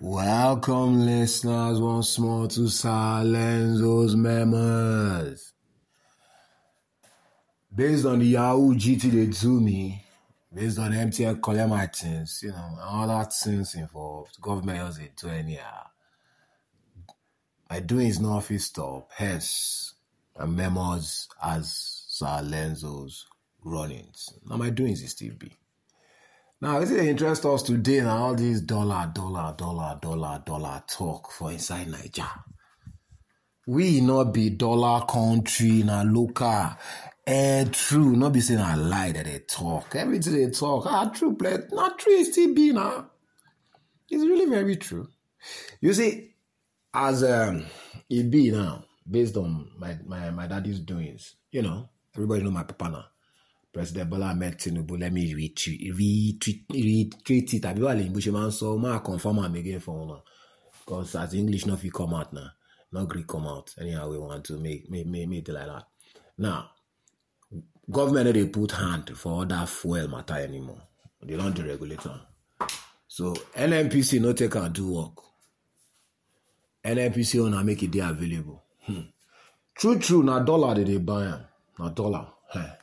Welcome, listeners, once more to Sir Lenzo's Memos. Based on the Yahoo GT they do me, based on MTN collect my things, you know, all that things involved, government else they do anyhow. My doing is not fit stop, hence my memos as Sir Lenzo's runnings. Now my doings is still be. Now, is it interest us today now all this dollar, dollar, dollar, dollar, dollar talk for inside Niger? We not be dollar country, na local. Eh, true, not be saying a lie that they talk. Everything they talk, ah, true, but not true, it still be now. It's really very true. You see, as um, it be now, based on my, my, my daddy's doings, you know, everybody know my papa now. President Bola Ahmed Tinubu, let me retweet, retweet, retweet it. Àbí wà lè bó máa ń sọ, máa confirm am again for una. Because as English no fit come out now, no Greek come out. Anyhow we want to make, make, make, make it like that. Now, government no dey put hand for other fuel matter anymore. They don deregulate am. So NNPC no take am do work. NNPC owner make e dey available. Hmm. True true, na dollar they dey buy am. Na dollar. Huh.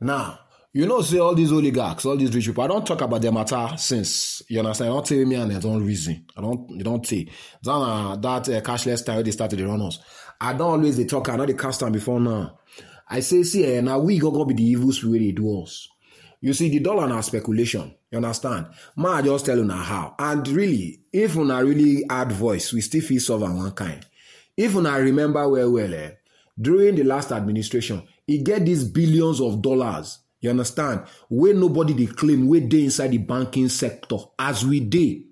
Now, you know, say all these oligarchs, all these rich people, I don't talk about their matter since, you understand? I don't tell me and they don't reason. I don't, you don't say. That, uh, that uh, cashless style they started the run us. I don't always they talk, I know they cast before now. I say, see, eh, now we go be the evil spirit they do us. You see, the dollar now speculation. You understand? Ma, I just tell you now how. And really, if we not really add voice, we still feel on one kind. If we not remember well, well, eh, during the last administration, e get these billions of dollars you understand Where nobody dey claim wey dey inside the banking sector as we did.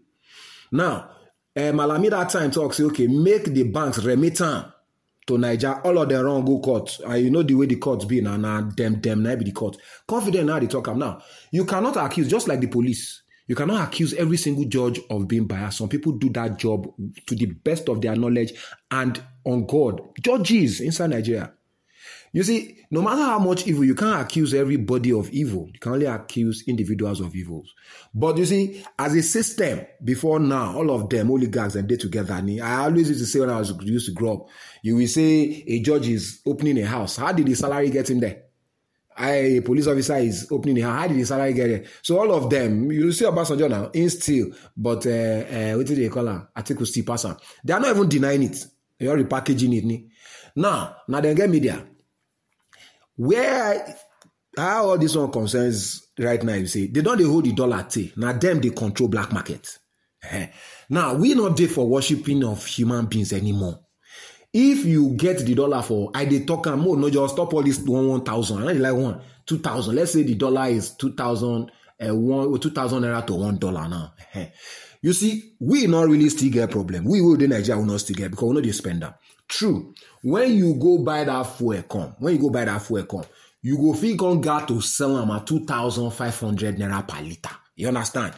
now um, malami that time talks, okay make the banks remit am to naija. All of them run go court. And you know the way the court be na na dem dem na be the court. Confident now they talk am. Now you cannot accuse just like the police you cannot accuse every single judge of being biased. Some people do that job to the best of their knowledge and on god. Judges inside nigeria you see, no matter how much evil, you can't accuse everybody of evil. You can only accuse individuals of evils. But you see, as a system, before now, all of them, oligarchs, and they together. And I always used to say when I was used to grow up, you will say a judge is opening a house. How did the salary get in there? I, a police officer is opening a house. How did the salary get there? So all of them, you see Obasanjo now, in still, but uh, uh, what did they call her? Article her. They are not even denying it. They are repackaging it. Now, now they get media where how all this one concerns right now you see, they don't they hold the dollar t now them they control black market. Now we not there for worshiping of human beings anymore. If you get the dollar for i dey talk am more no just stop all this one one thousand. I like one two thousand. Let's say the dollar is two thousand uh, one two thousand naira to one dollar now. You see we not really still get problem. We will dey nigeria will not still get because we no dey spend am true. When you go buy that fuel come when you go buy that fuel come you go fit come gat to sell them at two thousand five hundred naira per litre. You understand?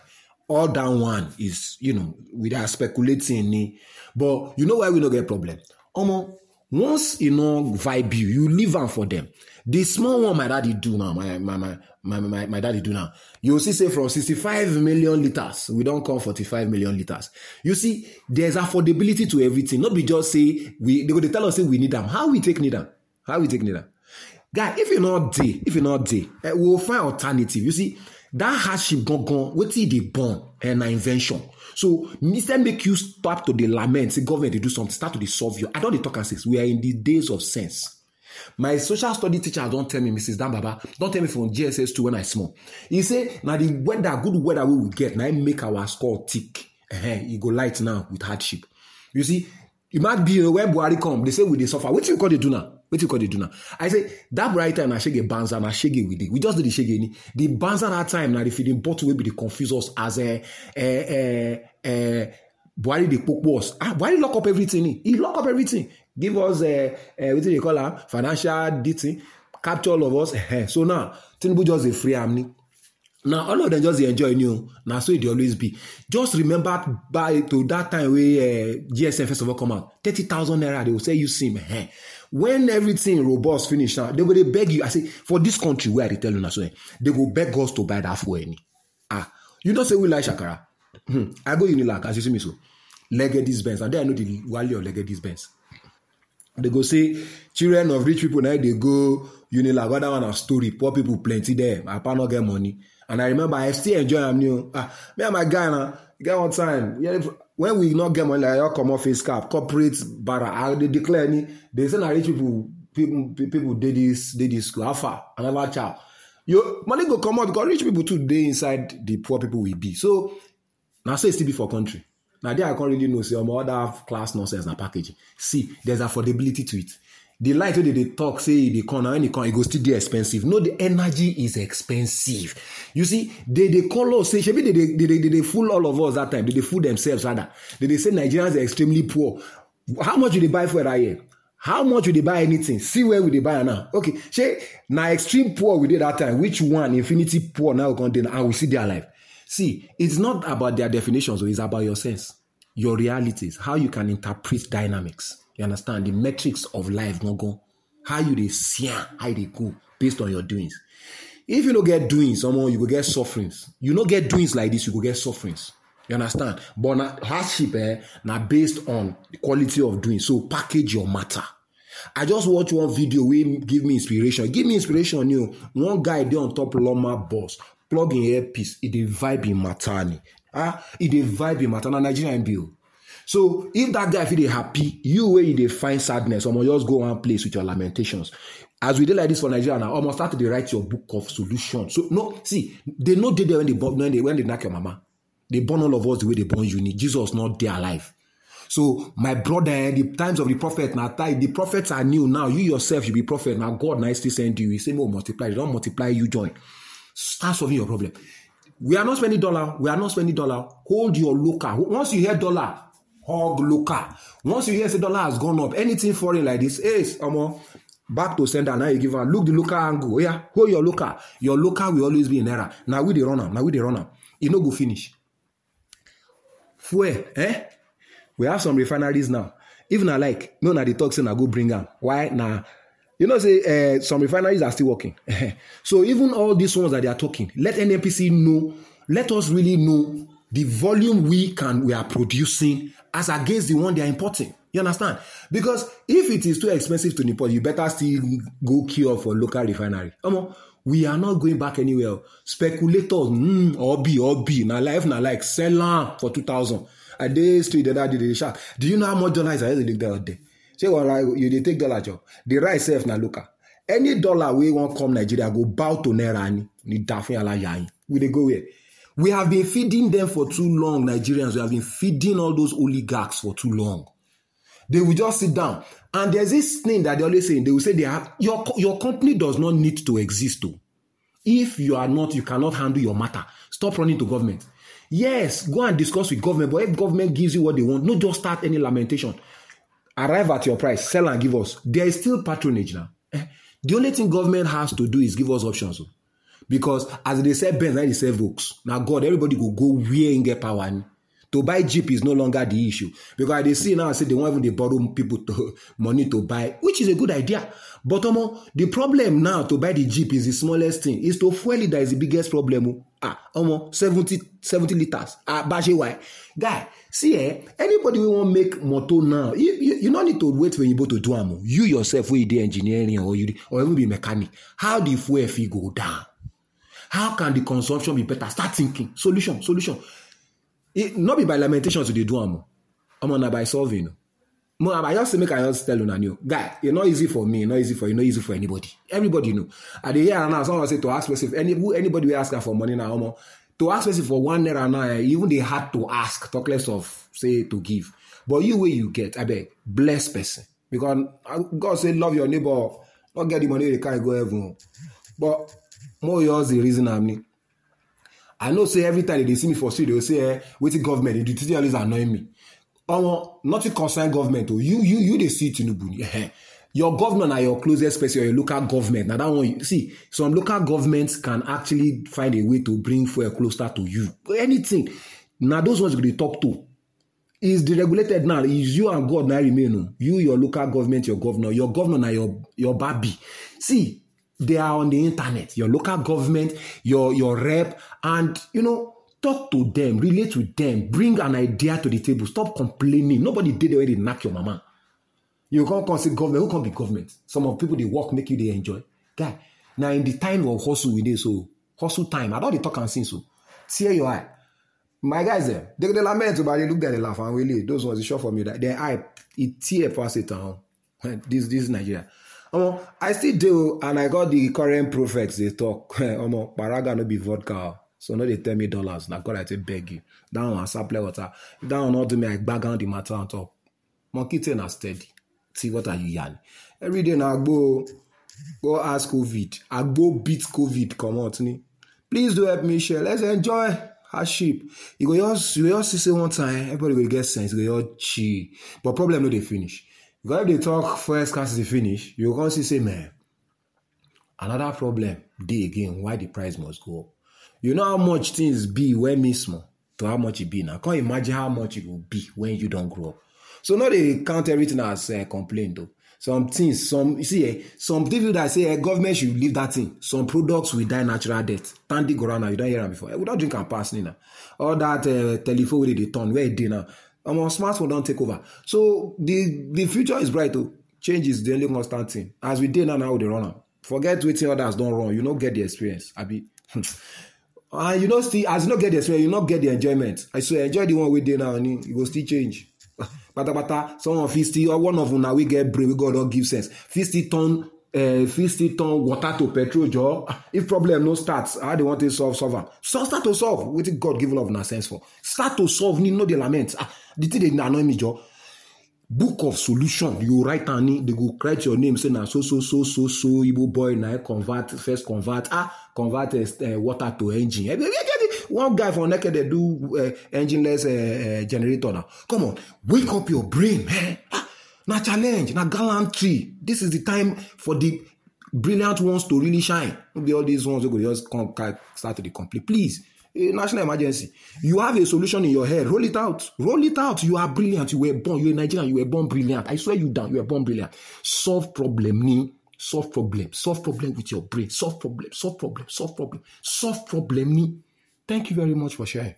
All that one is you know without speculating but you know why we no get problem? Omo once you know vibe you you leave am for them the small one my daddy do now my my my my my, my daddy do now. You see say from sixty-five million litres we don't come forty-five million litres you see there's affordability to everything. Not be just say we they go dey tell us say we need them. how we take need am how we take need am guy if e no dey if e no dey eh, we'll find alternative. You see that hardship gone wetin e dey born eh, na invention. So instead make you start to the lament say government dey do something start to dey solve you. I don dey talk am since. We are in the days of sense my social study teacher don tell me mrs dan baba don tell me from gss two when i small. E say na the weather good weather we get na make our skull thick uh-huh. e go light now with hardship. You see e might be uh, when buhari come they say we dey suffer. Wetin you call dey do now? Wetin you call dey do now? I say that bright time na shege banza na shege we dey. We just do the shege ni. The banza that time na the feeding bottle wey be dey confuse us as uh, uh, uh, uh, buhari dey popo us. Ah buhari lock up everything he lock up everything give us uh, uh, wetin dey call am financial detail. Capture all of us. So now tinubu just dey free am ni. Now all of them just dey enjoy new na so e dey always be. Just remember by to that time wey uh, gsm first of all come out thirty thousand naira they go sell you sim uh, when everything robust finish now they go dey beg you. I say for this country wey i dey tell una so eh, they go beg us to buy that fuel ni. Ah you know say we like shakara? Hmm. i go unilag as you see me so. Legady's Benz. And then I know the value of Legady's Benz. They go say children of rich people now they go Unilag. Other one a story. Poor people plenty there. My pa not get money. And I remember I still enjoy am new. Ah, me and my guy now get one time. Yeah, when we not get money, like I come off face cap, corporate bara. I they declare any. They say na rich people people people did this did this school. How far? Another child. Your money go come out because rich people too dey inside the poor people will be. So now say still be for country. Now there I can't really know say um, other class nonsense na package. See, there's affordability to it. The light wey dey dey talk say e dey come na when e go still dey expensive. No, the energy is expensive. You see, they dey call us say shebi they dey they dey they dey fool all of us that time. They dey fool themselves rather. They dey say Nigerians are extremely poor. How much you dey buy for that year? How much you dey buy anything? See where we dey buy now. Okay, shey na extreme poor we dey that time. Which one? Infinity poor now we come dey and we still dey alive. See, it's not about their definitions, it's about your sense, your realities, how you can interpret dynamics. You understand? The metrics of life, no go. How you dey see how they go based on your doings. If you no get doings, someone you go get sufferings. You no get doings like this, you go get sufferings. You understand? But na hardship eh, na based on the quality of doing. So package your matter. I just watch one video wey give me inspiration. Give me inspiration, you know. One guy dey on top Loma bus, plug in earpiece, e dey vibe in matter ni. Ah, e dey vibe in matter na Nigerian bill. So if that guy feel happy, you wey you dey find sadness, omo just go one place with your lamentations. As we dey like this for Nigeria now, almost start to write your book of solution. So no, see, they no dey there when they born when they when they knock your mama. They born all of us the way they born you. Jesus not there alive. So my brother, eh, the times of the prophet now, the prophets are new now. You yourself, you be prophet now. God still send you. He say, "Oh, multiply." They don't multiply. You join. Start solving your problem. We are not spending dollar. We are not spending dollar. Hold your local. Once you hear dollar, hug local. Once you hear say dollar has gone up, anything foreign like this, hey, omo, back to sender. Now you give her look the local angle. Oh, yeah, hold your local. Your local will always be in error. Now we the runner. Now we the runner. You no go finish. Fuel, eh? We have some refineries now. Even I like, no, na the talk na go bring am. Why? Nah, you know, say uh, some refineries are still working. so even all these ones that they are talking, let NNPC know, let us really know the volume we can we are producing as against the one they are importing. You understand? Because if it is too expensive to import, you better still go queue for local refinery. Come on. we are not going back anywhere. Speculators, mm, or be, or be, na life, na like, sell for 2000. I dey street the other day, dey shout. Do you know how much dollars I dey take there day? Say, like, you dey take dollar job. The right self na local. Any dollar wey wan come Nigeria go bow to naira ni, ni dafin ala yayin. We dey go where? We have been feeding them for too long, Nigerians. We have been feeding all those oligarchs for too long. They will just sit down. And there's this thing that they always say, they will say they have your your company does not need to exist though. If you are not, you cannot handle your matter. Stop running to government. Yes, go and discuss with government, but if government gives you what they want, no just start any lamentation. Arrive at your price, sell and give us. There is still patronage now. Eh? The only thing government has to do is give us options. oh. Because as they say now they say. Now God, everybody go go where in get power. To buy Jeep is no longer the issue. Because they see now, say they want even they borrow people to, money to buy, which is a good idea. But um, the problem now to buy the Jeep is the smallest thing. Is to fuel it that is the biggest problem. oh. Ah, um, 70, 70 liters. Ah, bashi why? Guy, see eh, anybody who want make motor now, you, you, you don't need to wait for you to do am. oh. You yourself, where you do engineering or you dey- or even be mechanic, how the fuel fee go down? How can the consumption be better? Start thinking. Solution, solution. It, not be by lamentations do am. I'm on by solving. Mo, I just make I just tell una new guy. It's not easy for me. Not easy for you. Not easy for anybody. Everybody know. At the here now, someone say to ask person. Any anybody will ask her for money now. To ask person for one naira now, eh, even they had to ask. Talk less of say to give. But you way you get, I beg, bless person because uh, God say love your neighbor. Not get the money they can't go heaven. But more yours the reason I'm need. I know say every time they see me for street, they will say, eh, wetin government, they do thing always annoy me. Omo, nothing concern government. Oh, you, you, you, they see Tinubu. Your governor are your closest person, or your local government. Now that one, you see, some local governments can actually find a way to bring fuel closer to you. Anything. Now those ones they talk to. Is deregulated now. Is you and God now remain. oh. You, your local government, your governor, your governor now your your baby. See, they are on the internet. Your local government, your your rep, and you know talk to them, relate with them, bring an idea to the table. Stop complaining. Nobody did they knock your mama. You can't say government. Who can be government? Some of people they work, make you they enjoy. Guy, now in the time of hustle we dey so hustle time. I don't dey talk and sing so. See your eye. My guys there, they, they lament but they look at the laugh and really those ones they show for me that their eye it tear pass it down. This this is Nigeria. Um, I still do and I got the current prophets they talk. Um, paraga no be vodka. So no they tell me dollars. Now God I say beg you. Down one supply water. Down not do me I bag on the matter on top. Monkey ten are steady. See what are you yarn? Every day I go go ask COVID. I go beat COVID. Come out ni. Please do help me share. Let's enjoy hardship. You go just you just say one time, everybody will get sense. You go just chill. But problem no they finish. If they talk class they finish, you go see say man. Another problem dey again why the price must go up. You know how much things be when me small to how much it be now. Can't imagine how much it will be when you don't grow up. So now they count everything as uh, complaint though. Some things, some you see, eh, some people that say eh, government should leave that thing. Some products will die natural death. Tandy Gorana, you don't hear them before. Eh, we don't drink and pass now. All that uh, telephone with the turn where it did now. Um, smartphone don't take over. So the the future is bright though. Change is the only constant thing. As we did now, now they run out. Forget waiting others don't run. You don't get the experience. I be. and you know still as you not get the experience, you not get the enjoyment. I swear enjoy the one we did now and it will still change. patapata someone fit still or one of una wey get brain wey God don give sense fit still turn uh, turn water to petrol jor if problem no start how they wan take solve solve am? So start to solve wetin God give all of una sense for. Start to solve need no dey lament. Ah the thing dey annoy me jor book of solution you write am ni they go write your name say na so so so so so igbo boy na convert first convert. Ah convert uh, water to engine. One guy for naked dey do uh, engineless uh, uh, generator now come on wake up your brain man ah, na challenge na gallantry. This is the time for the brilliant ones to really shine. No be all these ones go just come start to dey complain. Please a national emergency you have a solution in your head. Roll it out. Roll it out. You are brilliant. You were born. You are nigerian. You were born brilliant. I swear you down. You were born brilliant. Solve problem ni. Solve problem. Solve problem with your brain. Solve problem. Solve problem. Solve problem. Solve problem ni. Thank you very much for sharing.